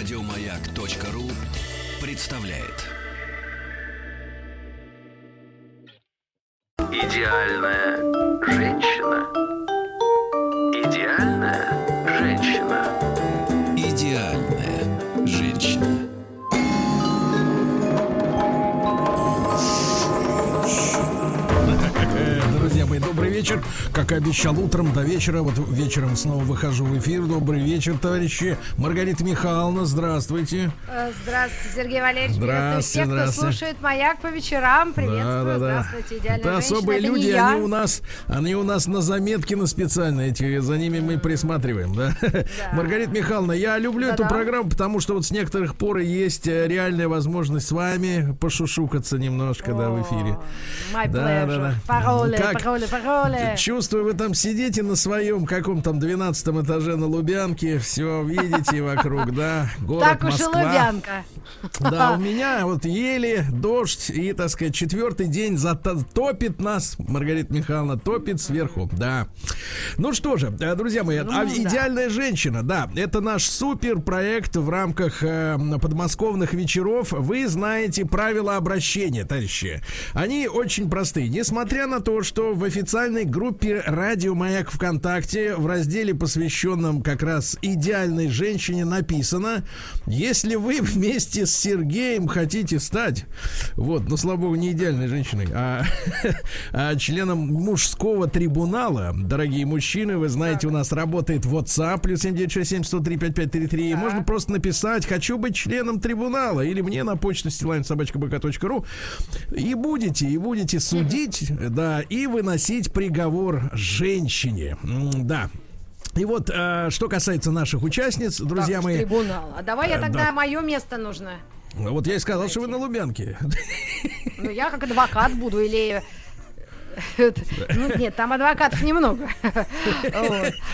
Радиомаяк.ру представляет. Идеальная вечер. Как и обещал утром до вечера, вот вечером снова выхожу в эфир. Добрый вечер, товарищи. Маргарита Михайловна, здравствуйте. Э, Здравствуйте, Сергей Валерьевич. Здравствуйте, Приветствую всех, кто здравствуйте. слушает «Маяк» по вечерам. Приветствую. Здравствуйте, идеальная Это женщина. особые Это люди, я. они у нас, они у нас на заметке на специально эти, за ними мы присматриваем, да. Маргарита Михайловна, я люблю эту Да-да. программу, потому что вот с некоторых пор есть э, реальная возможность с вами пошушукаться немножко, да, в эфире. My Да, pleasure. да, да. Пароли, Как- пароли, пароли. Чувствую, вы там сидите на своем каком там 12 этаже на Лубянке, все видите вокруг, да, город Так уж и Москва. Лубянка. Да, у меня вот еле дождь и, так сказать, четвертый день зато- топит нас, Маргарита Михайловна, топит сверху, да. Ну что же, э, друзья мои, Ну, а, да. идеальная женщина, да, это наш супер проект в рамках э, подмосковных вечеров. Вы знаете правила обращения, товарищи. Они очень простые. Несмотря на то, что в официальной группе Радио Маяк ВКонтакте в разделе, посвященном как раз идеальной женщине, написано, если вы вместе с Сергеем хотите стать, вот, ну, слава богу, не идеальной женщиной, а, а членом мужского трибунала, дорогие мужчины, вы знаете, у нас работает WhatsApp, плюс 7967 Можно просто написать, хочу быть членом трибунала, или мне на почту стилайн.собачка.бк.ру и будете, и будете судить, да, и выносить приговор женщине. М, Да. И вот, э, что касается наших участниц, друзья Так, мои, трибунал. А давай я Э, тогда да. мое место нужно. вот я и сказал, что вы на Лубянке. Ну, я как адвокат буду или... Ну, нет, там адвокатов немного.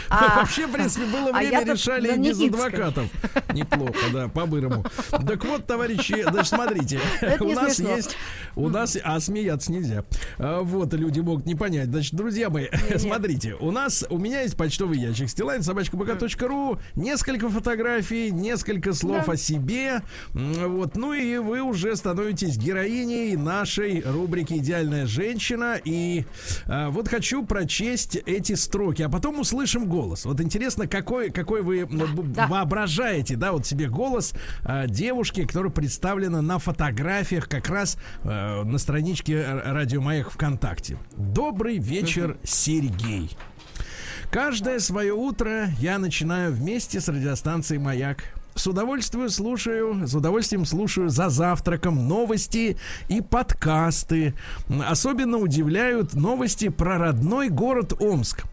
А- Вообще, в принципе, было а время решали без адвокатов. Неплохо, да, по-бырому. Так вот, товарищи, значит, смотрите, у нас есть, у нас, а смеяться нельзя. А, Вот, люди могут не понять. Значит, друзья мои, смотрите, у нас, у меня есть почтовый ящик собачка.бк.ру, несколько фотографий, несколько слов о себе. Вот, ну и вы уже становитесь героиней нашей рубрики «Идеальная женщина». И а, вот хочу прочесть эти строки, а потом услышим голос. Вот интересно, какой, какой вы б- да. воображаете, да, вот себе голос а, девушки, которая представлена на фотографиях как раз а, на страничке Радио Маяк ВКонтакте. Добрый вечер, Сергей. Каждое свое утро я начинаю вместе с радиостанцией Маяк. С удовольствием слушаю, с удовольствием слушаю за завтраком новости и подкасты. Особенно удивляют новости про родной город Омск.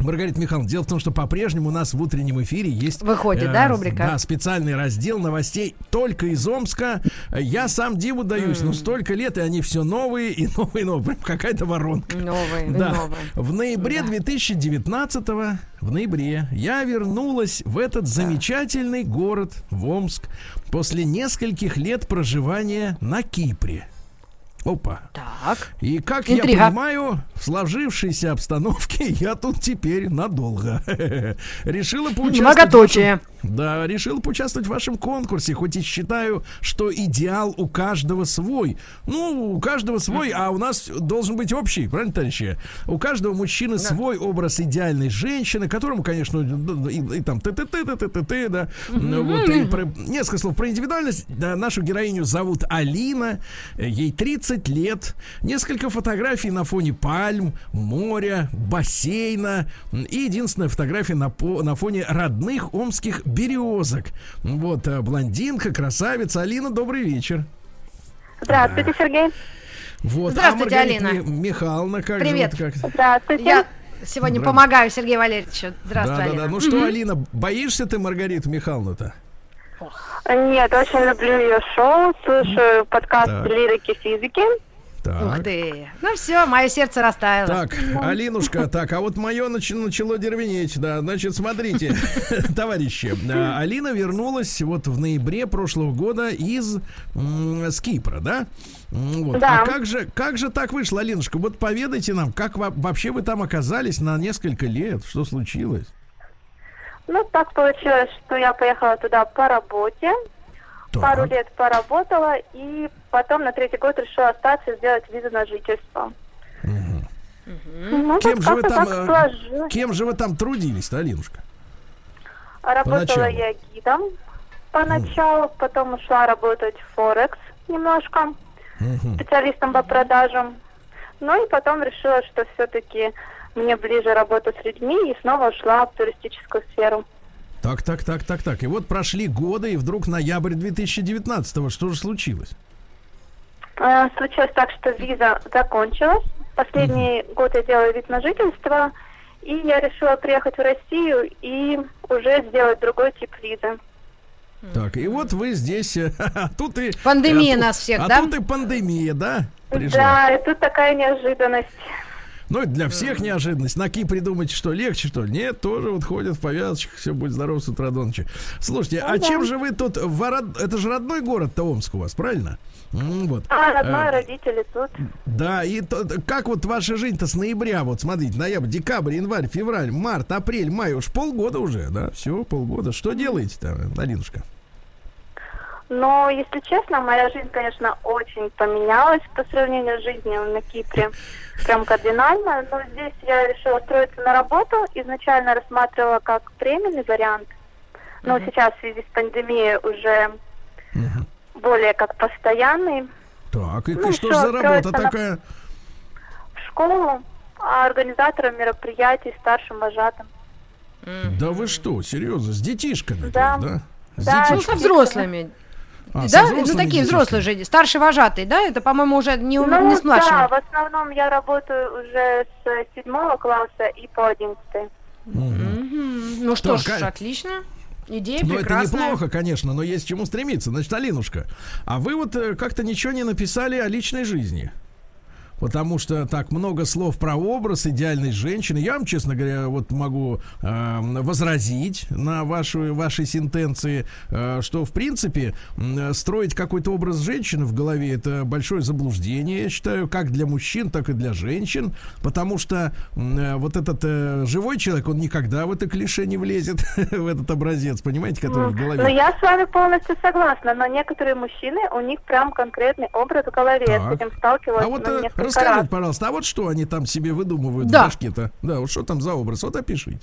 Маргарита Михайловна, дело в том, что по-прежнему у нас в утреннем эфире есть... э, Выходит, да, рубрика? Да, специальный раздел новостей только из Омска. Я сам диву даюсь, но столько лет, и они все новые, и новые, новые. Какая-то воронка. Новые, Да. новые. В ноябре 2019 в ноябре я вернулась в этот замечательный город, в Омск, после нескольких лет проживания на Кипре. Опа. Так. И как я Интрига. понимаю, в сложившейся обстановке я тут теперь надолго. Решила поучаствовать. в Многоточие. вашем- Да, решила поучаствовать в вашем конкурсе, хоть и считаю, что идеал у каждого свой. Ну, у каждого свой, а у нас должен быть общий, правильно, товарищи? У каждого мужчины свой образ идеальной женщины, которому, конечно, и, и там ты ты ты ты ты ты ты да. Ну, Вот, и про- несколько слов про индивидуальность. Да, нашу героиню зовут Алина, ей 30 лет, несколько фотографий на фоне пальм, моря, бассейна и единственная фотография на, по- на фоне родных омских березок. Вот, э, блондинка, красавица. Алина, добрый вечер. Здравствуйте, Сергей. Вот, Здравствуйте, а Маргарита Алина. Ми- Михайловна, как Привет. же вот как? Здравствуйте. Я сегодня Здравствуйте. помогаю Сергею Валерьевичу. Здравствуй, да, да, Алина. да. Ну что, Алина, боишься ты Маргариту Михайловну-то? Нет, очень люблю ее шоу, слушаю подкаст Так. лирики физики. Так. Ух ты. Ну все, мое сердце растаяло. Так, Алинушка, так, а вот мое начало дервенеть, да. Значит, смотрите, товарищи, а, Алина вернулась вот в ноябре прошлого года из с Кипра, да? Вот. Да. А как же, как же так вышло, Алинушка? Вот поведайте нам, как во- вообще вы там оказались на несколько лет? Что случилось? Ну, так получилось, что я поехала туда по работе, Так. пару лет поработала, и потом на третий год решила остаться и сделать визу на жительство. Ну, Кем вот же вы там, э. Кем же вы там трудились-то, Алинушка? Работала поначалу? я гидом поначалу, потом ушла работать в Форекс немножко, специалистом по продажам. Ну и потом решила, что все-таки мне ближе работа с людьми, и снова ушла в туристическую сферу. Так, так, так, так, так. И вот прошли годы, и вдруг ноябрь 2019-го. Что же случилось? Э, Случилось так, что виза закончилась. Последний год я делала вид на жительство, и я решила приехать в Россию и уже сделать другой тип визы. Так, и вот вы здесь, э, а тут и... Пандемия а тут- нас всех, а да? тут и пандемия, да? Пришла. Да, и тут такая неожиданность. Ну, это для всех неожиданность. На Ки придумать, что легче, что ли? Нет, тоже вот ходят в повязочках, все, будь здоров с утра до ночи. Слушайте, а да. чем же вы тут... в род- Это же родной город-то Омск у вас, правильно? Вот. А, родной Э, родители тут. Да, и то- как вот ваша жизнь-то с ноября, вот смотрите, ноябрь, декабрь, январь, февраль, март, апрель, май, уж полгода уже, да, все, полгода. Что делаете-то, Алинушка? Но, если честно, моя жизнь, конечно, очень поменялась по сравнению с жизнью на Кипре. Прям кардинально. Но здесь я решила устроиться на работу. Изначально рассматривала как временный вариант. Но сейчас в связи с пандемией уже более как постоянный. Так, и Ну, что всё, ж за работа на- такая? В школу, а организатором мероприятий, старшим вожатым. Да вы что, серьезно, с детишками? Да. есть, да? С Да, Ну, детишками? со взрослыми. А, да, ну такие взрослые же, старший вожатый, да? Это, по-моему, уже не, Ну не с младшим. да, в основном я работаю уже с седьмого класса и по одиннадцатый. Мгм. Ну что ж, Так, а- отлично. Идея Ну, это прекрасная. неплохо, конечно, но есть к чему стремиться. Значит, Алинушка, а вы вот э, как-то ничего не написали о личной жизни? Потому что так много слов про образ идеальной женщины. Я вам, честно говоря, вот могу э, возразить на вашу, ваши сентенции, э, что, в принципе, м, строить какой-то образ женщины в голове это большое заблуждение, я считаю, как для мужчин, так и для женщин. Потому что э, вот этот э, живой человек, он никогда в это клише не влезет, в этот образец, понимаете, который в голове. Ну, я с вами полностью согласна, но некоторые мужчины, у них прям конкретный образ в голове. Я с этим сталкивалась А вот ну, э, расскажите, пожалуйста, а вот что они там себе выдумывают Да. в башке-то? Да, вот что там за образ? Вот опишите.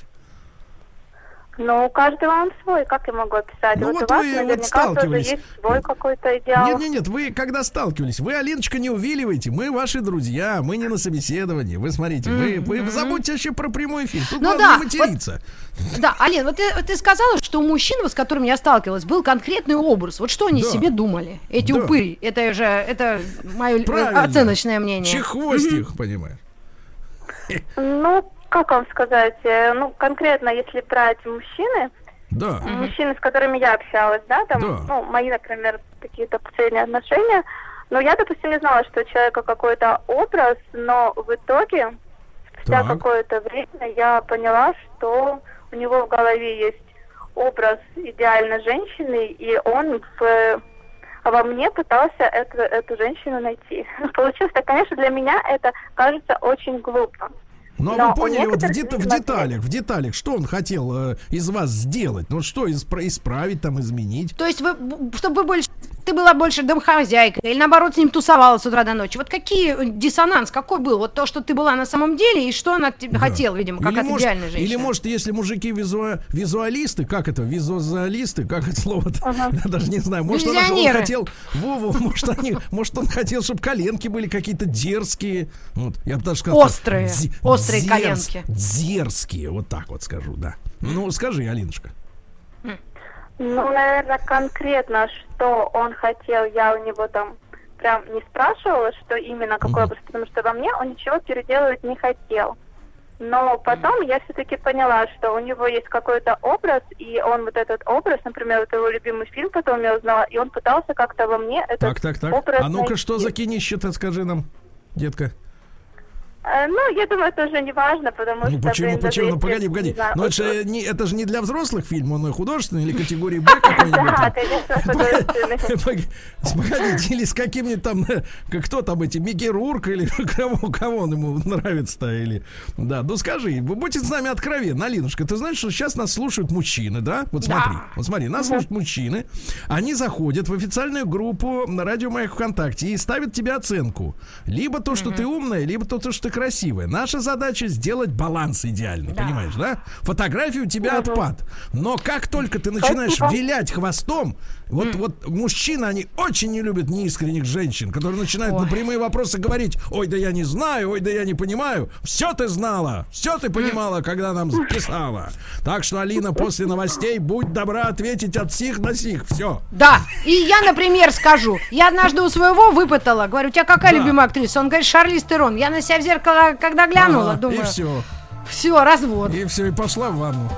Ну, у каждого он свой, как я могу описать? Ну, вот, вот у вас вы вот сталкивались. есть свой какой-то идеал. Нет, нет, нет, вы когда сталкивались, вы, Алиночка, не увиливайте, мы ваши друзья, мы не на собеседовании. Вы смотрите, вы, вы забудьте вообще про прямой эфир. Тут Ну главное да, материться. Да, Ален, вот ты, ты сказала, что у мужчин, вот с которыми я сталкивалась, был конкретный образ. Вот что они Да. себе думали? Эти Да. упыри. Это же, это мое Правильно. оценочное мнение. Чехвостик, понимаешь? Ну, как вам сказать? э, Ну, конкретно, если брать мужчины, Да. мужчины, с которыми я общалась, да, там, Да. ну, мои, например, какие-то последние отношения, но я, допустим, не знала, что у человека какой-то образ, но в итоге, спустя какое-то время, я поняла, что у него в голове есть образ идеальной женщины, и он в, во мне пытался эту, эту женщину найти. Получилось так, конечно, для меня это кажется очень глупо. Ну, а Но вы поняли, вот в, дет- в деталях, в деталях, что он хотел э, из вас сделать? Ну, что испра- исправить, там, изменить? То есть, вы, чтобы вы больше, ты была больше домохозяйкой, или наоборот с ним тусовалась с утра до ночи. Вот какие э, диссонанс, какой был? Вот то, что ты была на самом деле, и что она от тебя Да. хотела, видимо, как или от может, идеальной женщины. Или может, если мужики визуа- визуалисты, как это, визуалисты, как это слово Я даже не знаю. Может, он, он хотел, Вова, может, они, может, он хотел, чтобы коленки были какие-то дерзкие. Вот, я бы даже сказал. Острые, дзе- острые дерз- коленки. Дерзкие, вот так вот скажу, да. Ну, скажи, Алинушка. Ну, наверное, конкретно, что он хотел, я у него там прям не спрашивала, что именно, какой образ, потому что во мне он ничего переделывать не хотел. Но потом я все-таки поняла, что у него есть какой-то образ, и он вот этот образ, например, вот его любимый фильм потом я узнала, и он пытался как-то во мне этот Так, так, так. образ А ну-ка, что за кинище-то, скажи нам, детка. Э, Ну, я думаю, это уже не важно, потому Ну что... почему, почему? Ну погоди, погоди. знаю, Но это вот- же не, это же не для взрослых фильм, он художественный или категории Б какой-нибудь. Да, конечно, художественный. Пог- Погодите, или с каким-нибудь там, кто там эти, Микки Рурк или кого, кого он ему нравится-то, или, да, ну скажи, вы будьте с нами откровенны, Алинушка, ты знаешь, что сейчас нас слушают мужчины, да? Вот смотри, вот смотри, нас слушают мужчины, они заходят в официальную группу на радио Моих ВКонтакте и ставят тебе оценку, либо то, что ты умная, либо то, то, что ты красивая. Наша задача сделать баланс идеальный, понимаешь, да? Фотографии у тебя отпад, но как только ты начинаешь Спасибо. вилять хвостом, вот, вот мужчины, они очень не любят неискренних женщин, которые начинают на Ой. прямые вопросы говорить, ой, да я не знаю, ой, да я не понимаю. Все ты знала, все ты понимала, когда нам писала. Так что, Алина, после новостей будь добра ответить от сих до сих. Все. Да, и я, например, скажу, я однажды у своего выпытала, говорю, у тебя какая Да. любимая актриса? Он говорит, Шарлиз Терон. Я на себя в зеркало, когда глянула, и думаю, все. все, развод. И все, и пошла в ванну.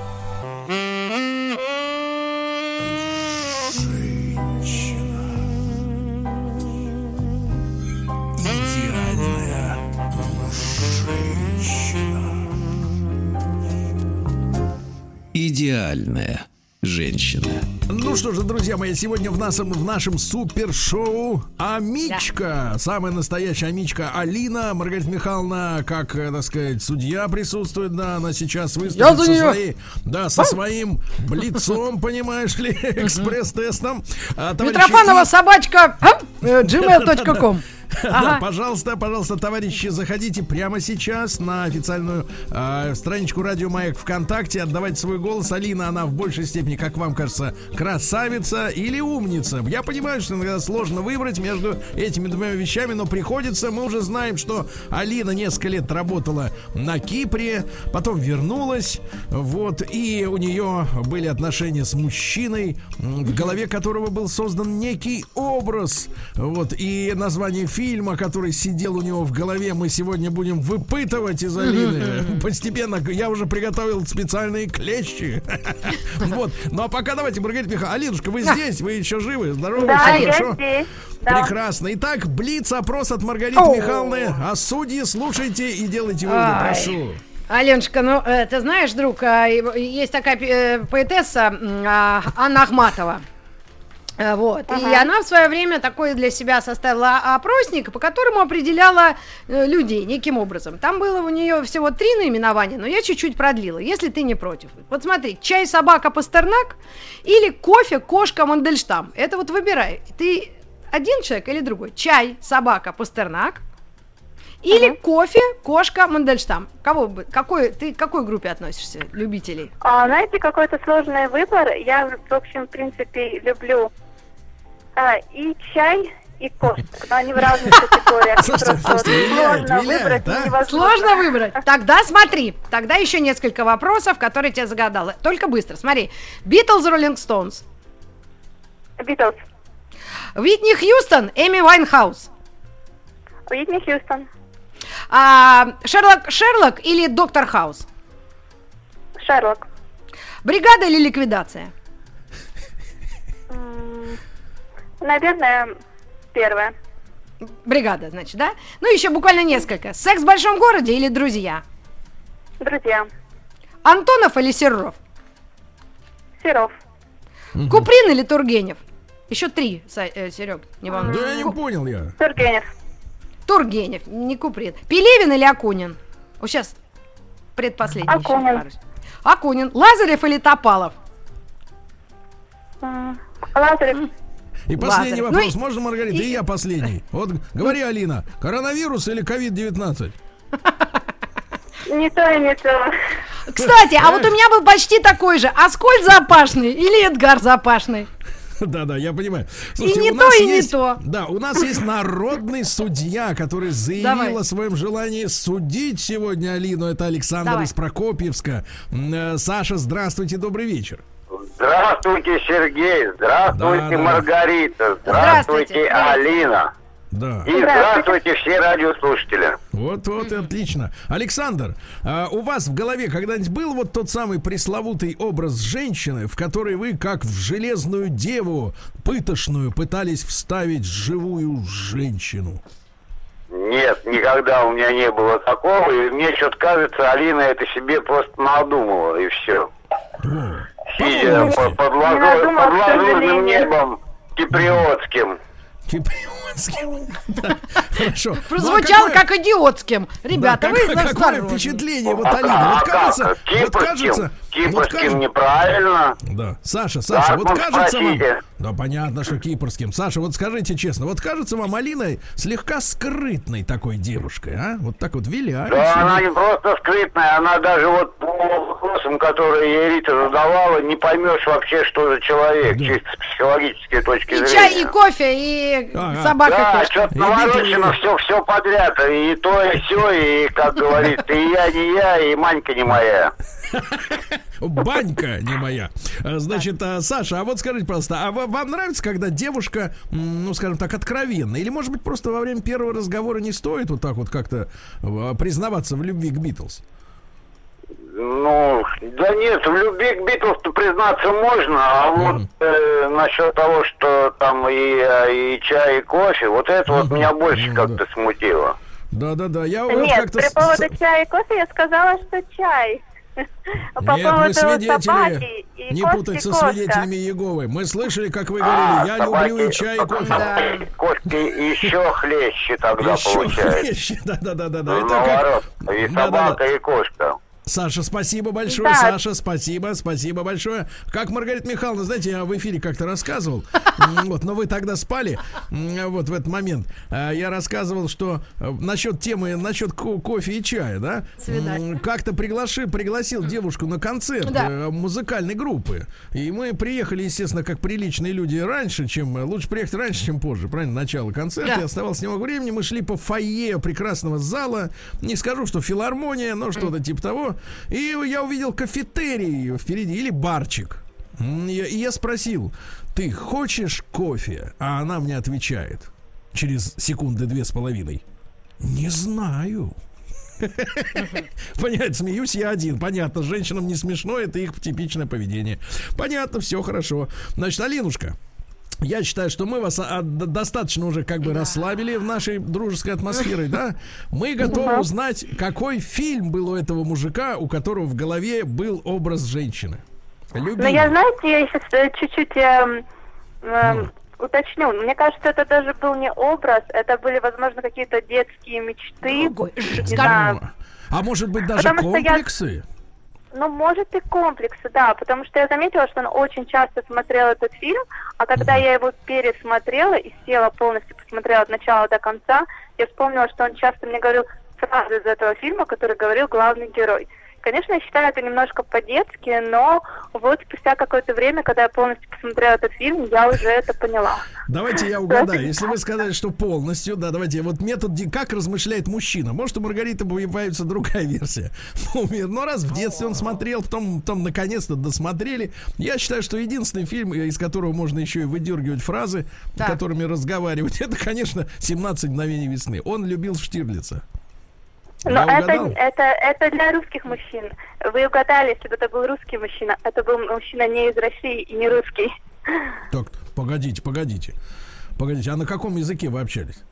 Идеальная Идеальная женщина. Ну что же, друзья мои, сегодня в нашем, в нашем супершоу Амичка, самая настоящая Амичка Алина, Маргарита Михайловна, как, э, так сказать, судья присутствует, да, она сейчас выступит со, своей, да, со своим блицом, понимаешь ли, экспресс-тестом. А, Митрофанова и- собачка э, gmail.com. Да, пожалуйста, пожалуйста, товарищи, заходите прямо сейчас на официальную э, страничку Радио Маяк ВКонтакте, отдавайте свой голос. Алина, она в большей степени, как вам кажется, красавица или умница. Я понимаю, что иногда сложно выбрать между этими двумя вещами, но приходится. Мы уже знаем, что Алина несколько лет работала на Кипре, потом вернулась, вот, и у нее были отношения с мужчиной, в голове которого был создан некий образ, вот, и название фильма, который сидел у него в голове, мы сегодня будем выпытывать из Алины. Постепенно я уже приготовил специальные клещи. Вот. Ну а пока давайте, Маргарита Михайловна, Алинушка, вы здесь, вы еще живы, здоровы, все хорошо? Прекрасно. Итак, блиц опрос от Маргариты. Михайловны. А судьи слушайте и делайте выводы, прошу. Аленушка, ну, э, ты знаешь, друг, а, есть такая э, поэтесса а, Анна Ахматова. Э, Вот. И Ага. она в свое время такой для себя составила опросник, по которому определяла э, людей неким образом. Там было у нее всего три наименования, но я чуть-чуть продлила, если ты не против. Вот смотри, чай, собака, пастернак или кофе, кошка, мандельштам. Это вот выбирай. Ты один человек или другой? Чай, собака, пастернак или Ага. кофе, кошка, мандельштам. Кого бы, какой, ты к какой группе относишься, любителей? А, знаете, какой-то сложный выбор. Я, в общем, в принципе, люблю а, и чай, и кофе. Но они в разных категориях. Слушайте, Просто слушайте, сложно виляет, выбрать, а? невозможно. Сложно выбрать. Тогда смотри. Тогда еще несколько вопросов, которые тебе загадала. Только быстро. Смотри. Битлз, Роллинг Стоунс. Битлз. Уитни Хьюстон, Эми Вайнхаус. Уитни Хьюстон. А, Шерлок Шерлок или Доктор Хаус? Шерлок. Бригада или ликвидация? Наверное, первое. Бригада, значит, да? Ну, еще буквально несколько. Секс в большом городе или друзья? Друзья. Антонов или Серов? Серов. Куприн или Тургенев? Еще три, Серег, не волнуйся. Да я не понял я. Тургенев. Тургенев, не Куприн. Пелевин или Акунин? Вот сейчас предпоследний. еще Акунин. пару. Акунин. Лазарев или Топалов? М, Лазарев. И последний Лазарев. вопрос, Ну и- можно, Маргарита? И... я последний. Вот говори, Алина, коронавирус или ковид-19? Не то и не то. Кстати, а вот у меня был почти такой же. Аскольд Запашный или Эдгар Запашный? Да-да, я понимаю. не у то, нас и не есть- то. Да, у нас есть народный судья, который заявил Давай. о своем желании судить сегодня Алину. Это Александр Давай. из Прокопьевска. Э, Саша, здравствуйте, добрый вечер. Здравствуйте, Сергей. Здравствуйте, Да, да. Маргарита. Здравствуйте. Здравствуйте, Алина. Да. И здравствуйте все радиослушатели. Вот, вот, и отлично. Александр, а у вас в голове когда-нибудь был вот тот самый пресловутый образ женщины, в который вы, как в железную деву пытошную, пытались вставить живую женщину? Нет, никогда у меня не было такого. И мне что-то кажется, Алина это себе просто надумала, и все. Сидя под, под, лазурным небом киприотским. Киприотским. Да, Хорошо. Ну, а Прозвучало какое- как идиотским. Ребята, вы какое, впечатление, вот, Алина, вот кажется, вот Кипрским? кажется, вот Кипрским кажется, неправильно. Да, Саша, Саша, вот ну, кажется вам... Да, понятно, что кипрским. Саша, вот скажите честно, вот кажется вам Алина слегка скрытной такой девушкой, а? Вот так вот виляет. Да, она не просто скрытная, она даже вот по вопросам, которые ей Рита задавала, не поймешь вообще, что за человек, чисто с психологической точки И зрения. чай, и кофе, и Ага. Собака. Да, кошка. что-то наворочено, все, все подряд. И то, и все, и, как говорится, и я не я, и Манька не моя. Банька не моя. А, Значит, а, Саша, а вот скажите, пожалуйста, а ва- вам нравится, когда девушка, ну, скажем так, откровенна? Или, может быть, просто во время первого разговора не стоит вот так вот как-то а, признаваться в любви к Битлз? Ну, да нет, в любви к Битлз-то признаться можно, а вот э, насчет того, что там и, и чай, и кофе, вот это вот Мгм. меня больше Ну, как-то смутило. Да-да-да, я вот Нет, как-то... при поводу чая и кофе я сказала, что чай. По Нет, мы поводу свидетели, не путать со свидетелями Иеговы. Мы слышали, как вы А, говорили, я люблю и чай, и кофе. Да. Кошки еще хлеще тогда Еще получается. хлеще. Ну, Это как... наоборот, и Да-да-да. собака, и кошка. Саша, спасибо большое. Да. Саша, спасибо, спасибо большое. Как Маргарита Михайловна, знаете, я в эфире как-то рассказывал, вот, но вы тогда спали, вот в этот момент. А, Я рассказывал, что э, насчет темы, насчет ко- кофе и чая, да, Свидание. как-то приглаши, пригласил девушку на концерт Да. э, музыкальной группы. И мы приехали, естественно, как приличные люди раньше, чем э, лучше приехать раньше, чем позже, правильно? Начало концерта, Да. и оставалось немного времени. Мы шли по фойе прекрасного зала. Не скажу, что филармония, но что-то типа того. И я увидел кафетерий впереди или барчик. И я спросил, ты хочешь кофе? А она мне отвечает через секунды две с половиной. Не знаю. Понятно, смеюсь я один. Понятно, женщинам не смешно, это их типичное поведение. Понятно, все хорошо. Значит, Алинушка, я считаю, что мы вас а, д- достаточно уже как бы расслабили в нашей дружеской атмосфере, да? Мы готовы узнать, какой фильм был у этого мужика, у которого в голове был образ женщины. Но Любимый. Ну, я, знаете, я сейчас чуть-чуть эм, эм, Ну. уточню. Мне кажется, это даже был не образ, это были, возможно, какие-то детские мечты. Другой. Не знаю. А может быть даже Потому комплексы? Ну, может и комплексы, да, потому что я заметила, что он очень часто смотрел этот фильм, а когда я его пересмотрела и села полностью, посмотрела от начала до конца, я вспомнила, что он часто мне говорил фразы из этого фильма, который говорил главный герой. Конечно, я считаю это немножко по-детски, но вот спустя какое-то время, когда я полностью посмотрела этот фильм, я уже это поняла. Давайте я угадаю. Если вы сказали, что полностью, да, давайте. Вот метод, как размышляет мужчина. Может, у Маргариты появится другая версия. Но раз в детстве он смотрел, потом, потом наконец-то досмотрели. Я считаю, что единственный фильм, из которого можно еще и выдергивать фразы, Так. которыми разговаривать, это, конечно, «17 мгновений весны». Он любил Штирлица. Но Я это, угадал? это, это для русских мужчин. Вы угадали, если бы это был русский мужчина. Это был мужчина не из России и не русский. Так, погодите, погодите. Погодите, а на каком языке вы общались?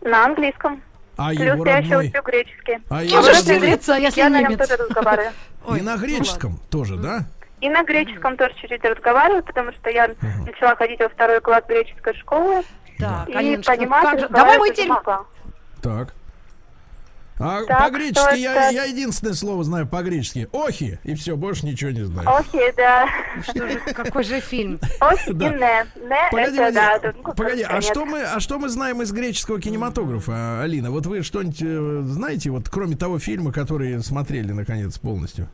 На английском. А Плюс его я еще учу греческий. А его родной? Штирлица, если Я на нем тоже разговариваю. И на ну греческом тоже, да? И на греческом тоже чуть-чуть разговариваю, потому что я начала ходить во второй класс греческой школы. Так, и и Давай мы теперь... Так. А Так, по-гречески я, это? я единственное слово знаю по-гречески. Охи, и все, больше ничего не знаю. Окей, да. Что же, какой же фильм? Охи Да. и не. Не, Погоди, это да. погоди, тут, ну, погоди, а что мы, а что мы знаем из греческого кинематографа, Алина? Вот вы что-нибудь э, знаете, вот кроме того фильма, который смотрели наконец полностью?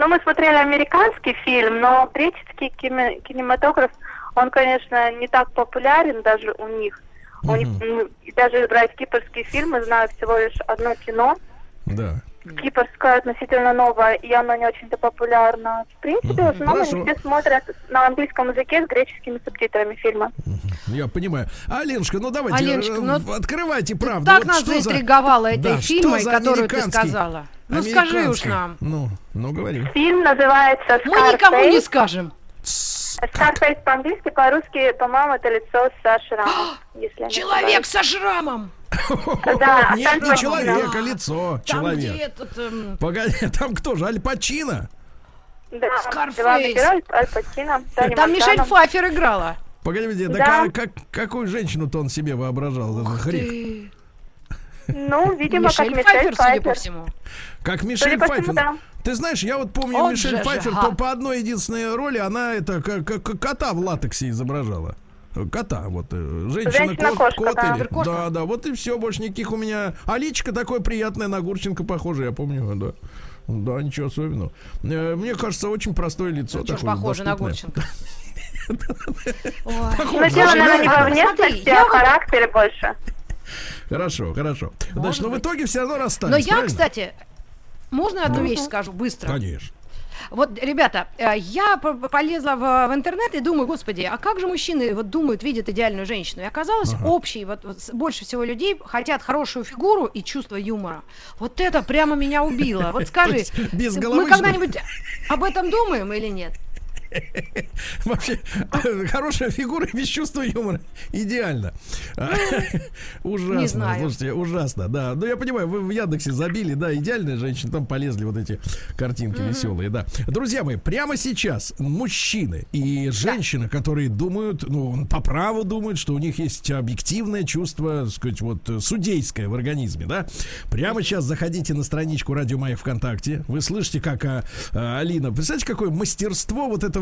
Ну, мы смотрели американский фильм, но греческий кине- кинематограф, он, конечно, не так популярен даже у них. У них ну, и даже брать кипрские фильмы, знаю всего лишь одно кино. Да. Кипрское относительно новое, и оно не очень-то популярно. В принципе, в основном Хорошо. они все смотрят на английском языке с греческими субтитрами фильма. Я понимаю. Аленушка, ну давайте, Аленушка, э, ну, открывайте правду. Так Вот нас что за- заинтриговала этой Да, фильмой, которую ты сказала. Ну скажи уж нам. Ну, ну говори. Фильм называется Мы никому не скажем. Scarface по-английски, по-русски, по-моему, это лицо со шрамом. если я не Человек со шрамом. Да, Нет, не человек, а лицо. Там, где Человек. этот... эм, Погоди, там кто же? Аль Пачино? Да, Скарфейс. главный герой Аль Пачино, Тони Там Мишель. Пфайфер играла. Погоди, да, Да. ка- как, какую женщину-то он себе воображал? этот хрик? Ты- Ну, видимо, как Мишель Мишель Пфайфер, судя по всему. Как Мишель по всему, да. Ты знаешь, я вот помню Он Мишель же Пфайфер, жига. то по одной единственной роли она это как, как кота в латексе изображала. Кота, вот э, женщина, Женщина-кошка, кот, кот да. или- Кошка. да, да, вот и все, больше никаких у меня. А личико такое приятное на Гурченко похоже, я помню, да. Да, ничего особенного. Э, Мне кажется, очень простое лицо. Ну, такое похоже на доступное. Гурченко. Ой. Ну, дело, наверное, не во внешности, я а в характере больше. Хорошо, хорошо. Значит, но в быть. итоге все равно Но расстались. я, правильно? кстати, можно одну вещь скажу быстро? Конечно. Вот, ребята, э, я по- полезла в, в интернет и думаю, господи, а как же мужчины вот думают, видят идеальную женщину? И оказалось, общий, вот, вот больше всего людей хотят хорошую фигуру и чувство юмора. Вот это прямо меня убило. Вот скажи, мы когда-нибудь об этом думаем или нет? Вообще, хорошая фигура без чувства юмора. Идеально. Ужасно. Не знаю. Слушайте, ужасно, да. Ну, я понимаю, вы в Яндексе забили, да, идеальная женщина, там полезли вот эти картинки веселые, да. Друзья мои, прямо сейчас мужчины и женщины, которые думают, ну, по праву думают, что у них есть объективное чувство, так сказать, вот судейское в организме, да. Прямо сейчас заходите на страничку Радио Майя ВКонтакте. Вы слышите, как а, Алина, представляете, какое мастерство вот этого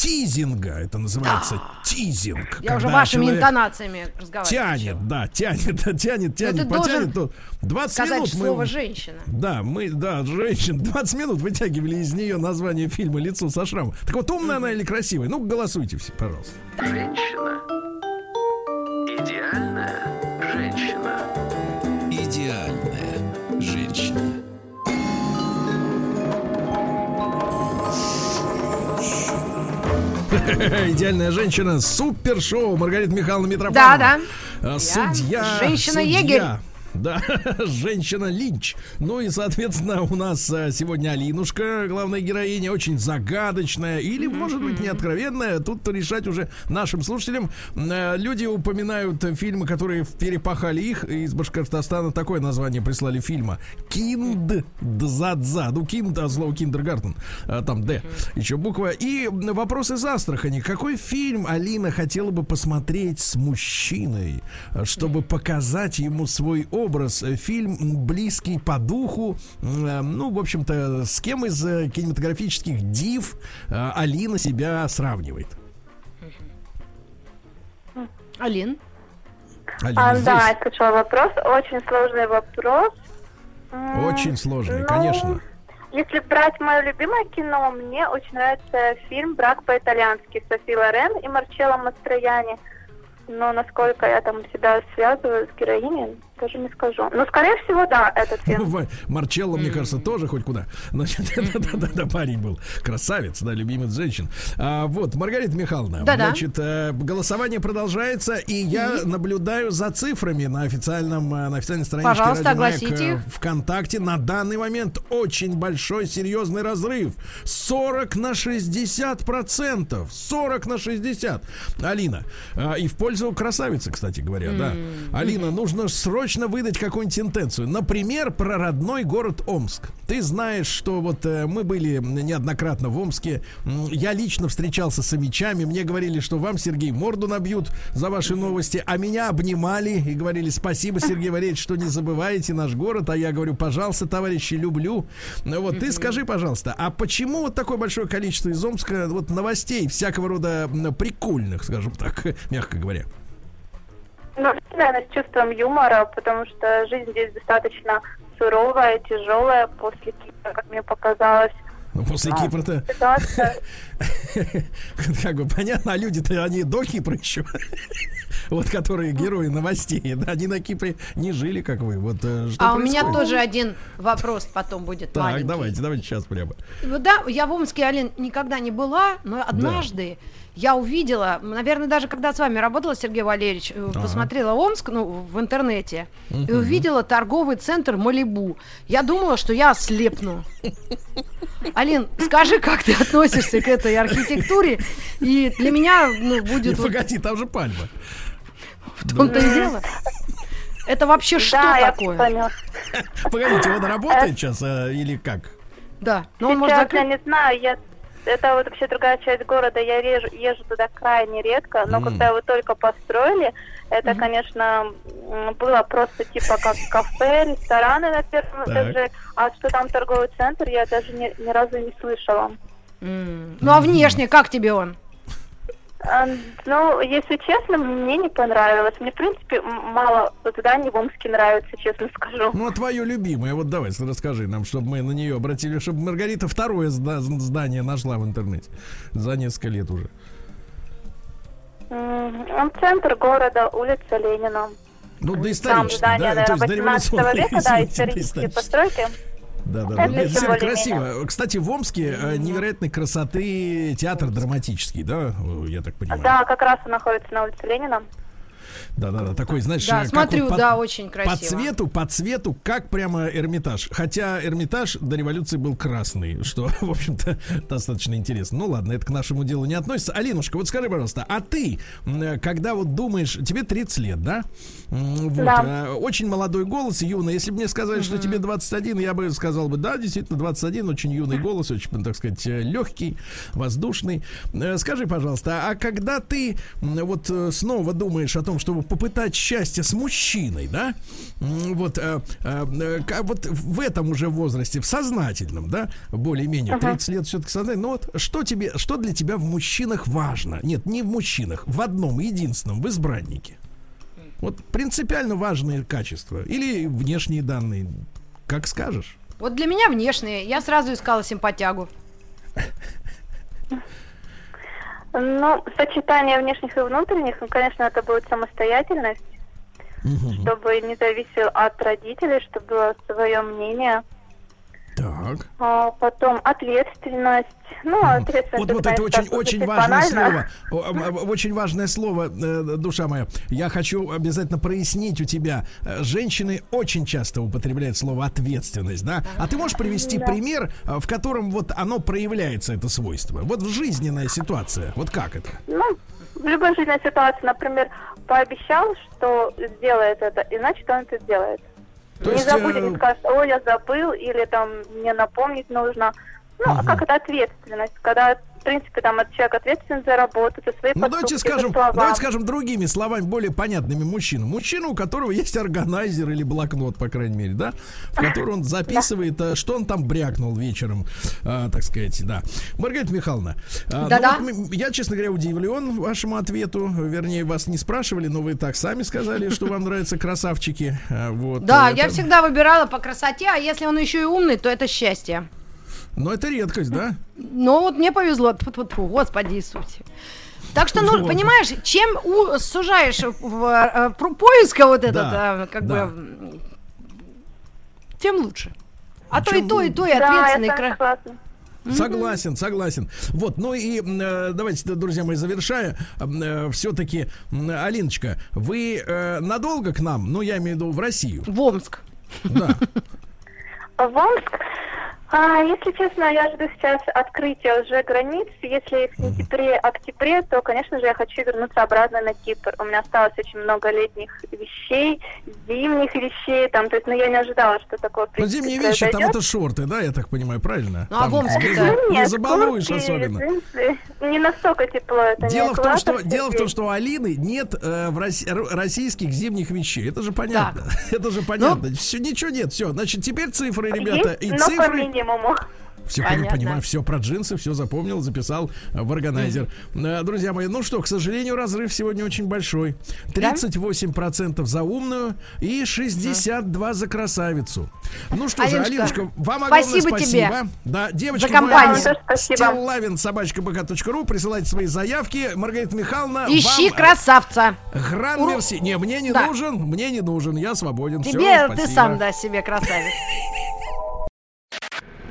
тизинга, это называется тизинг. Я уже вашими интонациями разговариваю. Тянет, да, тянет, да, тянет, тянет, ты потянет. то 20 Сказать минут мы... слово женщина. Да, мы, да, женщин, 20 минут вытягивали из нее название фильма «Лицо со шрамом». Так вот, умная она или красивая? Ну, голосуйте все, пожалуйста. Женщина. Идеальная женщина. Идеальная женщина, супер шоу Маргарита Михайловна Митрофанова. Да, да. А, Судья. Женщина-егерь. Да, женщина Линч. Ну и, соответственно, у нас а, сегодня Алинушка, главная героиня, очень загадочная или, может быть, неоткровенная. Тут решать уже нашим слушателям. Э, Люди упоминают э, фильмы, которые перепахали их. Из Башкортостана такое название прислали фильма. Кинд Дзадза. Ну, Кинд, а слово Kindergarten. А, Там Д. Еще буква. И вопрос из Астрахани. Какой фильм Алина хотела бы посмотреть с мужчиной, э, чтобы показать ему свой образ? Э, Фильм близкий по духу. Э, Ну, в общем-то, с кем из э, кинематографических див Алина себя сравнивает? Алин? Алина А, здесь? да, я слышала вопрос. Очень сложный вопрос. Очень сложный, ну, конечно. Если брать мое любимое кино, мне очень нравится фильм «Брак по-итальянски» Софи Лорен и Марчелло Мастрояни. Но насколько я там себя связываю с героиней, даже не скажу. Ну, скорее всего, да, этот фильм. Марчелло, мне кажется, тоже хоть куда. Значит, да-да-да, парень был красавец, да, любимец женщин. А, вот, Маргарита Михайловна, Да-да. значит, э, голосование продолжается, и я наблюдаю за цифрами на официальном, э, на официальной страничке Пожалуйста, огласите э, их. ВКонтакте. На данный момент очень большой, серьезный разрыв. 40 на 60 процентов. 40 на 60. Алина, и в пользу красавицы, кстати говоря, да. Алина, нужно срочно выдать какую-нибудь интенцию. Например, про родной город Омск. Ты знаешь, что вот э, мы были неоднократно в Омске. Я лично встречался с амичами. Мне говорили, что вам, Сергей, морду набьют за ваши новости. А меня обнимали и говорили, спасибо, Сергей Валерьевич, что не забываете наш город. А я говорю, пожалуйста, товарищи, люблю. Ну Вот ты скажи, пожалуйста, а почему вот такое большое количество из Омска вот новостей всякого рода прикольных, скажем так, мягко говоря? Ну, наверное, с чувством юмора, потому что жизнь здесь достаточно суровая, тяжелая после Кипра, как мне показалось. Ну, после Кипра-то, Ситуация как бы понятно, а люди-то они до Кипра еще. Вот которые герои новостей, да, они на Кипре не жили, как вы. Вот э, что А у меня тоже один вопрос потом будет Так, маленький. давайте, давайте сейчас прямо. Ну Да, я в Омске, Алин, никогда не была, но однажды я увидела, наверное, даже когда с вами работала, Сергей Валерьевич, э, посмотрела Омск, ну, в интернете, и увидела торговый центр Малибу. Я думала, что я ослепну. Алин, скажи, как ты относишься к этой архитектуре? И для меня, ну, Не, будет вот погоди, там же пальма. в том-то и дело. Это вообще что да, я такое? поняла. Погодите, он работает сейчас э, или как? Да, ну он может Сейчас я закрыть. не знаю, я это вот вообще другая часть города, я режу, езжу туда крайне редко, но М. когда его только построили, это, конечно, м, было просто типа как кафе, рестораны на первом Так. этаже, а что там торговый центр, я даже ни, ни разу не слышала. М. Ну а внешне как тебе он? Ну, если честно, мне не понравилось. Мне, в принципе, мало зданий в Омске нравится, честно скажу. Ну, а твое любимое, вот давай расскажи нам, чтобы мы на нее обратили, чтобы Маргарита второе зда- здание нашла в интернете за несколько лет уже. Он центр города, улица Ленина. Ну, Там доисторический, здание, да? Наверное, 18 дореволюционный, века, да, исторические постройки. Да, да, да. Это действительно красиво. Кстати, в Омске э, невероятной красоты театр драматический, да, я так понимаю. Да, как раз он находится на улице Ленина. Да, да, да. Такой, знаешь, Да, э, смотрю, вот по- да, очень красиво. По цвету, по цвету, как прямо Эрмитаж. Хотя Эрмитаж до революции был красный, что, в общем-то, достаточно интересно. Ну ладно, это к нашему делу не относится. Алинушка, вот скажи, пожалуйста, а ты, э, когда вот думаешь, тебе 30 лет, да? Вот, Да. э, очень молодой голос, юный. Если бы мне сказали, что тебе 21, я бы сказал бы, да, действительно, 21, очень юный голос, очень, так сказать, легкий, воздушный. Скажи, пожалуйста, а когда ты вот снова думаешь о том, чтобы попытать счастье с мужчиной, да? Вот, э, э, э, ка- вот в этом уже возрасте, в сознательном, да, более-менее, 30 лет все-таки сознательно, ну вот что тебе, что для тебя в мужчинах важно? Нет, не в мужчинах, в одном, единственном, в избраннике. Вот принципиально важные качества или внешние данные, как скажешь. Вот для меня внешние. Я сразу искала симпатягу. Ну, сочетание внешних и внутренних, ну, конечно, это будет самостоятельность, чтобы не зависел от родителей, чтобы было свое мнение. Так. А потом ответственность. Ну, ответственность. Вот, вот это очень, очень важное банально. слово. Очень важное слово, душа моя. Я хочу обязательно прояснить у тебя. Э, Женщины очень часто употребляют слово ответственность, да? А ты можешь привести пример, э, в котором вот оно проявляется, это свойство? Вот в жизненная ситуация. Вот как это? Ну, в любой жизненной ситуации, например, пообещал, что сделает это, и значит он это сделает. То не есть, забудет, э, не скажет, ой, я забыл, или там мне напомнить нужно. Ну, а как это ответственность? Когда, принципе, там от человека ответственность за работу, за свои Ну, поступки, давайте за скажем, слова. давайте скажем другими словами, более понятными мужчину. Мужчину, у которого есть органайзер или блокнот, по крайней мере, да, в который он записывает, э, что он там брякнул вечером, а, так сказать, да. Маргарита Михайловна, а, ну я, честно говоря, удивлен вашему ответу. Вернее, вас не спрашивали, но вы так сами сказали, что вам нравятся красавчики. Вот, Да, э, я всегда выбирала по красоте, а если он еще и умный, то это счастье. Но это редкость, да? Ну, вот мне повезло. Тьфу-тьфу-тьфу, Господи Иисусе. Так что, ну, Вот. понимаешь, чем у- сужаешь в, э, про- поиска вот этот, Да, э, как да. бы, тем луше. А то Чем и то, и то, и Да, я ответственный. с вами кра- согласна. Согласен, согласен. Вот, ну и э, давайте, друзья мои, завершая, все-таки, Алиночка, вы э, надолго к нам, ну я имею в виду в Россию, В Омск. да. В Омск? А, если честно, я жду сейчас открытия уже границ. Если в сентябре, октябре, то, конечно же, я хочу вернуться обратно на Кипр. У меня осталось очень много летних вещей, зимних вещей, там, то есть, ну, я не ожидала, что такое, Ну зимние вещи, там произойдет. это шорты, да, я так понимаю, правильно? Ну, а Там не, Да. не Нет, забалуешь куртки, особенно. джинсы. Не настолько тепло это Дело не в, том, что, дело в том, что у Алины нет э, в Рос- р- российских зимних вещей. Это же понятно. Это же понятно. Все, ничего нет. Все. Значит, теперь цифры, ребята. Есть, и но по минимуму. Все Понятно. понимаю, все про джинсы, все запомнил, записал в органайзер. Э, Друзья мои, ну что, к сожалению, разрыв сегодня очень большой. 38% за умную и 62% за красавицу. Ну что же, Алиночка, Алиночка, вам огромное спасибо спасибо. тебе Да, девочки, за компанию. Стиллавин, собачка ру, присылайте свои заявки. Маргарита Михайловна, Ищи вам, красавца. Гран мерси. Не, мне не Да. нужен, мне не нужен, я свободен. Тебе ты спасибо. сам, да, себе красавец.